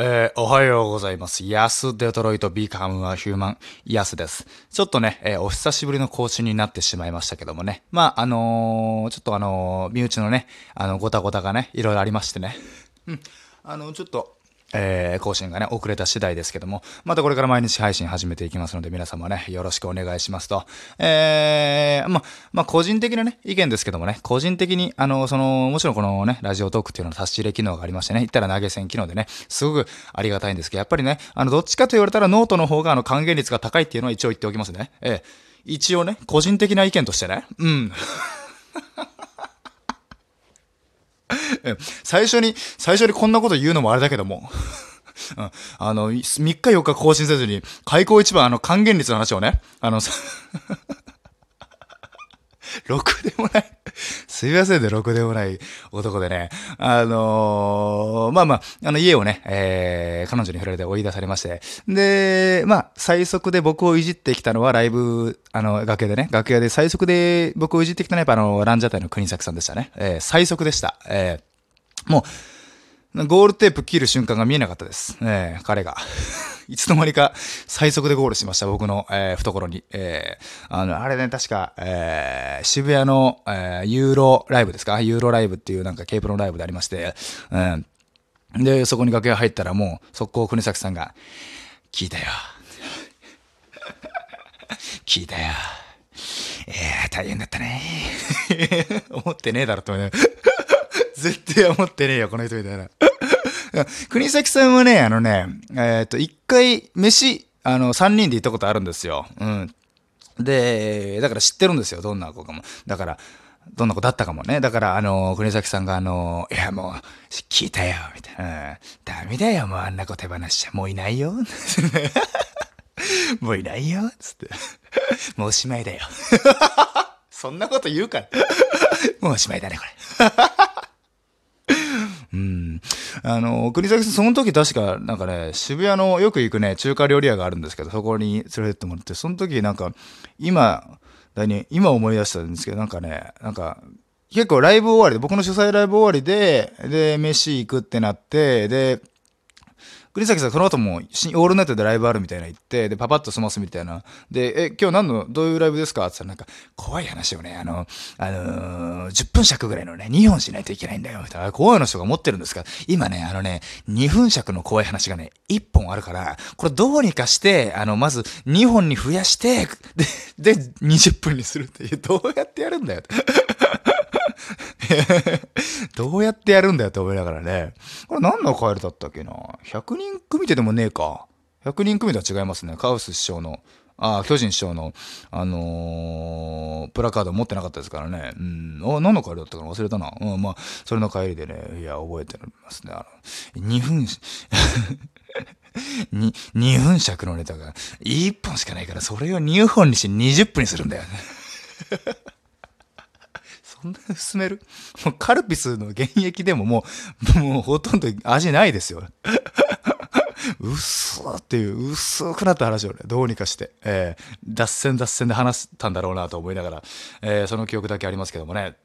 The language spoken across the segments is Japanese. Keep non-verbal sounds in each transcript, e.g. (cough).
えー、おはようございます。ヤスデトロイトビカムはヒューマン、ヤスです。ちょっとね、えーお久しぶりの更新になってしまいましたけどもね。まあ、あのーちょっとあの身内のね、あの、ごたごたがね、いろいろありましてね。うん。あの、ちょっと、えー更新がね、遅れた次第ですけども、またこれから毎日配信始めていきますので、皆様ね、よろしくお願いしますと。えー、ま、まあ、個人的なね、意見ですけどもね、個人的に、あの、その、もちろんこのね、ラジオトークっていうのはタッチ入れ機能がありましてね、言ったら投げ銭機能でね、すごくありがたいんですけど、やっぱりね、あの、どっちかと言われたらノートの方が、あの、還元率が高いっていうのは一応言っておきますね。えー一応ね、個人的な意見としてね、うん。(laughs) 最初に、最初にこんなこと言うのもあれだけども。(laughs) うん、あの、3日4日更新せずに、開口一番あの、還元率の話をね、あの、さ (laughs) ろくでもない。すいませんね、ろくでもない男でね。あのーまあまあ、あの家をね、えー、彼女に振られて追い出されまして。で、まあ、最速で僕をいじってきたのはライブ、あの、楽屋でね、楽屋で最速で僕をいじってきたのはやっぱあの、ランジャタイの国崎さんでしたね。えー、最速でした。えー、もう、ゴールテープ切る瞬間が見えなかったです。えー、彼が。(laughs) いつの間にか最速でゴールしました、僕の、えー懐に。えーあの、あれね、確か、えー渋谷の、えーユーロライブですか？ユーロライブっていうなんかケープのライブでありまして、うん。で、そこに楽屋入ったらもう、速攻国崎さんが、聞いたよ。(laughs) 聞いたよ。えー、大変だったね。(laughs) 思ってねえだろって思うね。絶対思ってねえよ、この人みたいな。国崎さんはね、あのね、えっ、と、一回、飯、あの、三人で行ったことあるんですよ。うん。で、だから知ってるんですよ、どんな子かも。だから、どんな子だったかもね。だから、あの、国崎さんが、あの、いや、もう、聞いたよ、みたいな。うんダメだよ、もうあんな子手放しちゃ。もういないよ。(laughs) もういないよ、つって。もうおしまいだよ。(laughs) そんなこと言うから。(laughs) もうおしまいだね、これ。うん。あの、国崎さん、その時確か、なんかね、渋谷のよく行くね、中華料理屋があるんですけど、そこに連れてってもらって、その時なんか、今、今思い出したんですけど、なんかね、なんか、結構ライブ終わりで、僕の主催ライブ終わりで、で、飯行くってなって、で、国崎さん、その後も、オールナイトでライブあるみたいな言って、で、パパッと済ますみたいな。で、え、今日何の、どういうライブですか？って言ったら、なんか、怖い話をね、あの、あのー10分尺ぐらいのね、2本しないといけないんだよ。みたいな。怖いの人が持ってるんですか？今ね、あのね、2分尺の怖い話がね、1本あるから、これどうにかして、あの、まず2本に増やして、で、で、20分にするっていう、どうやってやるんだよ。(laughs) どうやってやるんだよって思いながらね。これ何のカエルだったっけな ?100 人組手でもねえか。100人組とは違いますね。カウス師匠の、あ巨人師匠の、あのープラカード持ってなかったですからね。うん。何のカエルだったかな？忘れたな。うん、まあ、それの帰りでね、いや、覚えてますね。あの、2分、(laughs) に、2分尺のネタが1本しかないから、それを2本にして20分にするんだよね。そんなに進める？(laughs) もうカルピスの原液でももう、(laughs) もうほとんど味ないですよ。(laughs) うっそーっていう、薄くなった話をね、どうにかして、えー脱線脱線で話したんだろうなと思いながら、えーその記憶だけありますけどもね。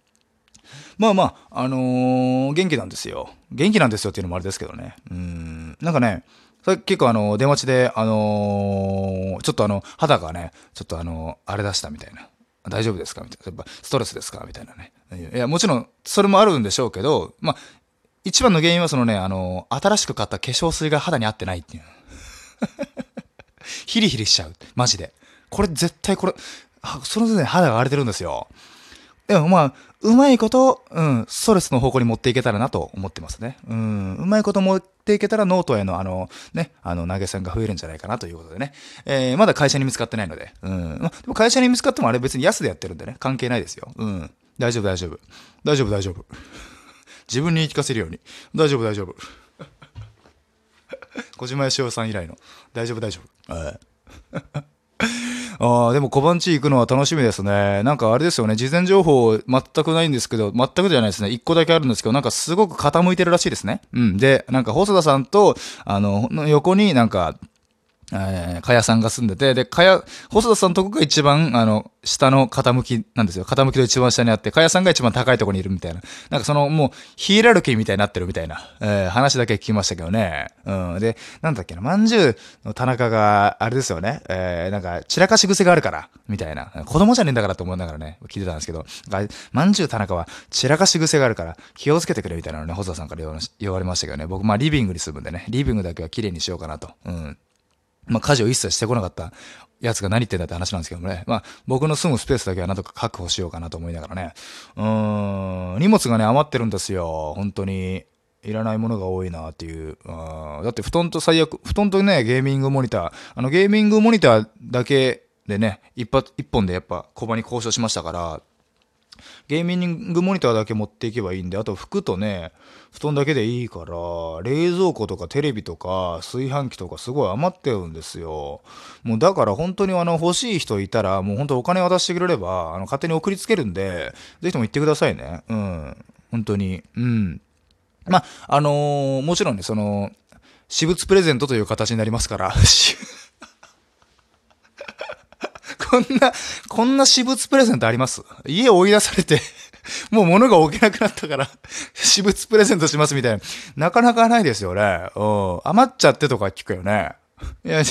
まあまあ、あのー元気なんですよ。元気なんですよっていうのもあれですけどね。うん。なんかね、それ結構あの、出待ちで、あのーちょっとあの、肌がね、ちょっとあの、あれ出したみたいな。大丈夫ですか？みたいな。やっぱストレスですか？みたいなね。いや、もちろん、それもあるんでしょうけど、まあ、一番の原因はそのね、あの、新しく買った化粧水が肌に合ってないっていう。(laughs) ヒリヒリしちゃう。マジで。これ絶対これ、その時点で肌が荒れてるんですよ。でもまあ、うまいこと、うん、ストレスの方向に持っていけたらなと思ってますね。うん、うまいこと持っていけたらノートへのあの、ね、あの、投げ銭が増えるんじゃないかなということでね。えー、まだ会社に見つかってないので。うん。まあでも会社に見つかってもあれ別に安でやってるんでね、関係ないですよ。うん。大丈夫、大丈夫。大丈夫、大丈夫。(laughs) 自分に言い聞かせるように。大丈夫、大丈夫。(laughs) 小島よしおさん以来の。大丈夫、大丈夫。はい。ああ、でも小判地行くのは楽しみですね。なんかあれですよね、事前情報全くないんですけど、全くじゃないですね。一個だけあるんですけど、なんかすごく傾いてるらしいですね。うん。で、なんか細田さんと、あの、の横になんか、えー、かやさんが住んでて、で、かや、細田さんのとこが一番、あの、下の傾きなんですよ。傾きの一番下にあって、かやさんが一番高いところにいるみたいな。なんかその、もう、ヒエラルキーみたいになってるみたいな、えー、話だけ聞きましたけどね。うん。で、なんだっけな、まんじゅうの田中が、あれですよね。えー、なんか、散らかし癖があるから、みたいな。子供じゃねえんだからと思いながらね、聞いてたんですけど、まんじゅう田中は散らかし癖があるから、気をつけてくれみたいなのね、細田さんから言われましたけどね。僕、まあ、リビングに住むんでね、リビングだけは綺麗にしようかなと。うん。まあ、家事を一切してこなかったやつが何言ってんだって話なんですけどもね。まあ、僕の住むスペースだけはなんとか確保しようかなと思いながらね。うーん、荷物がね、余ってるんですよ。本当に。いらないものが多いなっていう。だって布団と最悪、布団とね、ゲーミングモニター。あの、ゲーミングモニターだけでね、一発、一本でやっぱ小場に交渉しましたから、ゲーミングモニターだけ持っていけばいいんで、あと服とね、布団だけでいいから、冷蔵庫とかテレビとか炊飯器とかすごい余ってるんですよ。もうだから本当にあの欲しい人いたら、もう本当お金渡してくれれば、あの勝手に送りつけるんで、ぜひとも言ってくださいね。うん。本当に。うん。まあ、あのー、もちろんね、その、私物プレゼントという形になりますから (laughs) こんな、こんな私物プレゼントあります？家追い出されて (laughs) もう物が置けなくなったから (laughs) 私物プレゼントしますみたいな。なかなかないですよね。うん。余っちゃってとか聞くよね。(laughs) いや、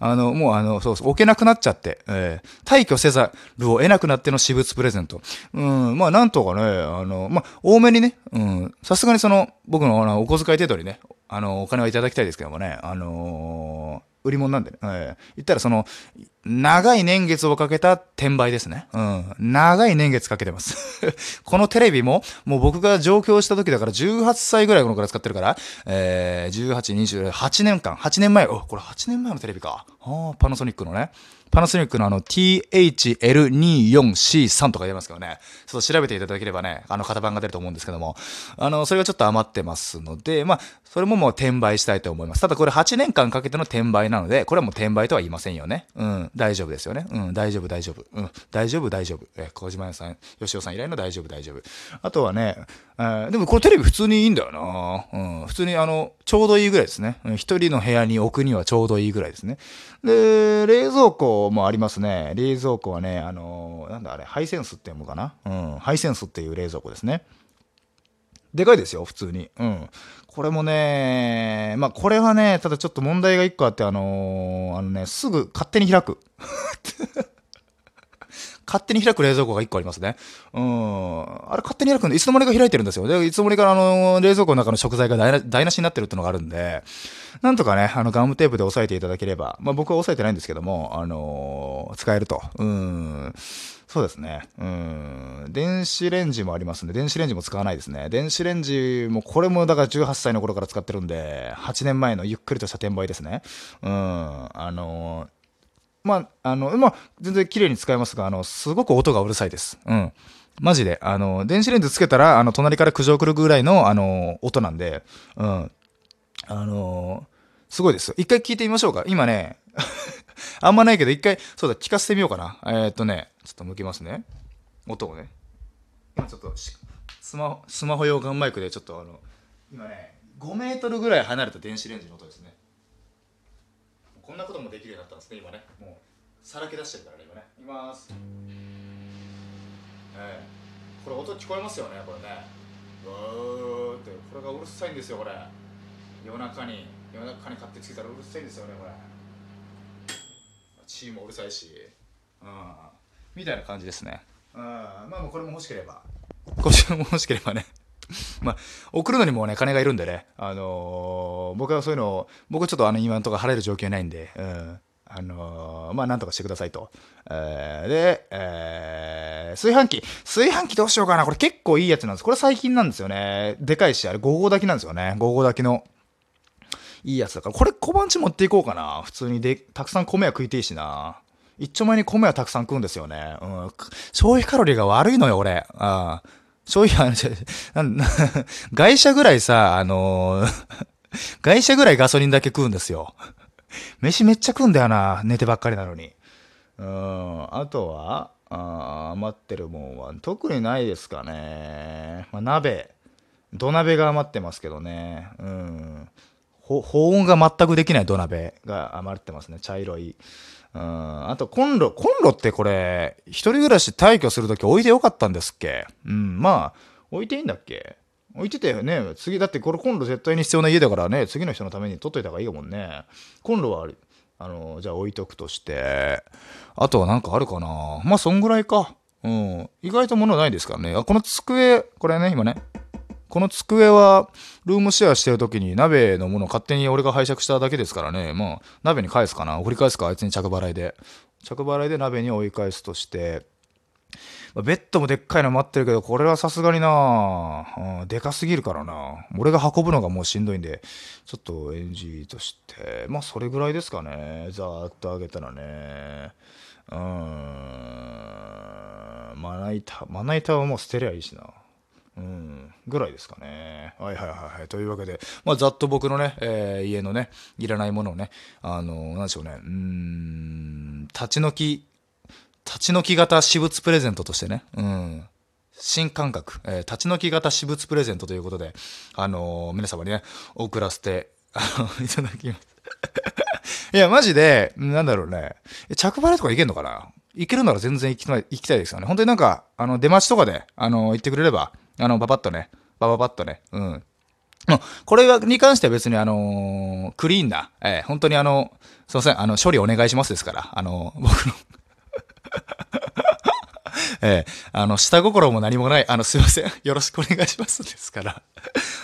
あの、もうあの、そうそう、置けなくなっちゃって、えー、退去せざるを得なくなっての私物プレゼント。うん、まあなんとかね、あの、まあ、多めにね、うん、さすがにその、僕のあのお小遣い程度にね、あの、お金はいただきたいですけどもね、あのー売り物なんでね。えー、言ったらその、長い年月をかけた転売ですね。うん。長い年月かけてます。(laughs) このテレビも、もう僕が上京した時だから18歳ぐらいこのから使ってるから、えー、18、28年間、8年前、お、これ8年前のテレビか。あパナソニックのね。パナソニックのあの THL24C3 とか言いますけどね、ちょっと調べていただければね、あの型番が出ると思うんですけども、あの、それがちょっと余ってますので、まあ、それももう転売したいと思います。ただこれ8年間かけての転売なので、これはもう転売とは言いませんよね。うん、大丈夫ですよね。うん、大丈夫、大丈夫。うん、大丈夫、大丈夫。え、小島屋さん、吉尾さん以来の大丈夫、大丈夫。あとはね、えー、でもこれテレビ普通にいいんだよな。うん、普通にあの、ちょうどいいぐらいですね。一人の部屋に置くにはちょうどいいぐらいですね。で、冷蔵庫もありますね。冷蔵庫はね、あの、なんだあれ、ハイセンスって読むかなうん、ハイセンスっていう冷蔵庫ですね。でかいですよ、普通に。うん。これもね、まあこれはね、ただちょっと問題が一個あって、あのー、あのね、すぐ勝手に開く。(laughs) 勝手に開く冷蔵庫が1個ありますね。うん。あれ勝手に開くんで、いつの間にか開いてるんですよ。で、いつの間にかあの、冷蔵庫の中の食材が台無しになってるってのがあるんで、なんとかね、あの、ガムテープで押さえていただければ、まあ僕は押さえてないんですけども、あのー、使えると。うん。そうですね。うん。電子レンジもありますんで、電子レンジも使わないですね。電子レンジも、これもだから18歳の頃から使ってるんで、8年前のゆっくりとした転売ですね。うん。あのーまあ、あの、まあ、全然綺麗に使えますが、あの、すごく音がうるさいです。うん。マジで。あの、電子レンジつけたら、あの、隣から苦情来るぐらいの、あの、音なんで、うん。あの、すごいですよ。一回聞いてみましょうか。今ね、あんまないけど、一回、そうだ、聞かせてみようかな。えー、っとね、ちょっと向きますね。音をね。今ちょっと、スマホ、スマホ用ガンマイクで、ちょっとあの、今ね、5メートルぐらい離れた電子レンジの音ですね。こんなこともできるようになったんですね今ねもうさらけ出してるからね今ねいますええこれ音聞こえますよねこれねうーってこれがうるさいんですよこれ夜中に夜中に買ってつけたらうるさいんですよねこれチームうるさいしうんみたいな感じですねうんまあこれも欲しければこちらも欲しければね (laughs) まあ、送るのにもね、金がいるんでね、あのー、僕はそういうのを、僕はちょっとあの、今のところ払える状況ないんで、うん。あのー、まあ、なんとかしてくださいと。えー、で、えー、炊飯器。炊飯器どうしようかな。これ結構いいやつなんです。これ最近なんですよね。でかいし、あれ5号炊きなんですよね。5号炊きの。いいやつだから。これ小判地持っていこうかな。普通にで、たくさん米は食いていいしな。一丁前に米はたくさん食うんですよね。うん。消費カロリーが悪いのよ、俺。ああ。そういう話、(laughs) 外車ぐらいさ、あのー、(laughs) 外車ぐらいガソリンだけ食うんですよ。飯めっちゃ食うんだよな、寝てばっかりなのに。うん、あとは、あ余ってるもんは特にないですかね。まあ、鍋。土鍋が余ってますけどね。うん。保温が全くできない土鍋が余ってますね。茶色い。うん。あと、コンロ、コンロってこれ、一人暮らし退去するとき置いてよかったんですっけ？うん、まあ、置いていいんだっけ？置いてたよね。次、だってこれコンロ絶対に必要な家だからね、次の人のために取っといた方がいいもんね。コンロはあ。あの、じゃあ置いとくとして。あとはなんかあるかな？まあ、そんぐらいか。うん。意外と物ないですからね。あ、この机、これね、今ね。この机は、ルームシェアしてる時に鍋のものを勝手に俺が拝借しただけですからね。まあ、鍋に返すかな送り返すかあいつに着払いで。着払いで鍋に追い返すとして、ベッドもでっかいの待ってるけど、これはさすがにな、うん、でかすぎるからな。俺が運ぶのがもうしんどいんで、ちょっと NG として、まあそれぐらいですかね。ざーっと上げたらね。うーん。まな板、まな板はもう捨てりゃいいしな。うん、ぐらいですかね。はいはいはいはい。というわけで、まあ、ざっと僕のね、えー、家のね、いらないものをね、あのー、なんでしょうね、うん、立ち退き、立ち退き型私物プレゼントとしてね、うん、新感覚、えー、立ち退き型私物プレゼントということで、あのー、皆様にね、送らせて、あの、(laughs) いただきます。(laughs) いや、マジで、なんだろうね、着払いとかいけんのかな？行けるなら全然行きたい、行きたいですよね。本当になんか、あの、出待ちとかで、あの、行ってくれれば、あの、パパッとね、パパパッとね、うん。これに関しては別にあのー、クリーンな、えー、本当にあの、すいません、あの、処理お願いしますですから、あのー、僕の。(laughs) ええ。あの、下心も何もない、あの、すいません、よろしくお願いしますですから、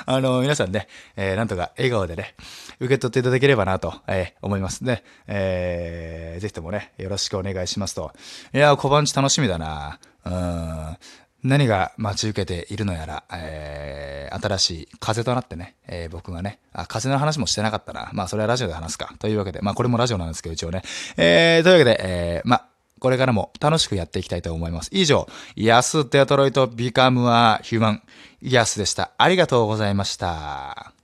あの、皆さんね、えー、なんとか笑顔でね、受け取っていただければなと、えー、思います。ね。えー、ぜひともね、よろしくお願いしますと。いや小判地楽しみだな。うん。何が待ち受けているのやら、えー、新しい風となってね、えー、僕がね、あ、風の話もしてなかったな。まあ、それはラジオで話すか。というわけで、まあ、これもラジオなんですけど、一応ね。えー、というわけで、えー、まあ、これからも楽しくやっていきたいと思います。以上、ヤスデトロイトビカムアヒューマン、イヤスでした。ありがとうございました。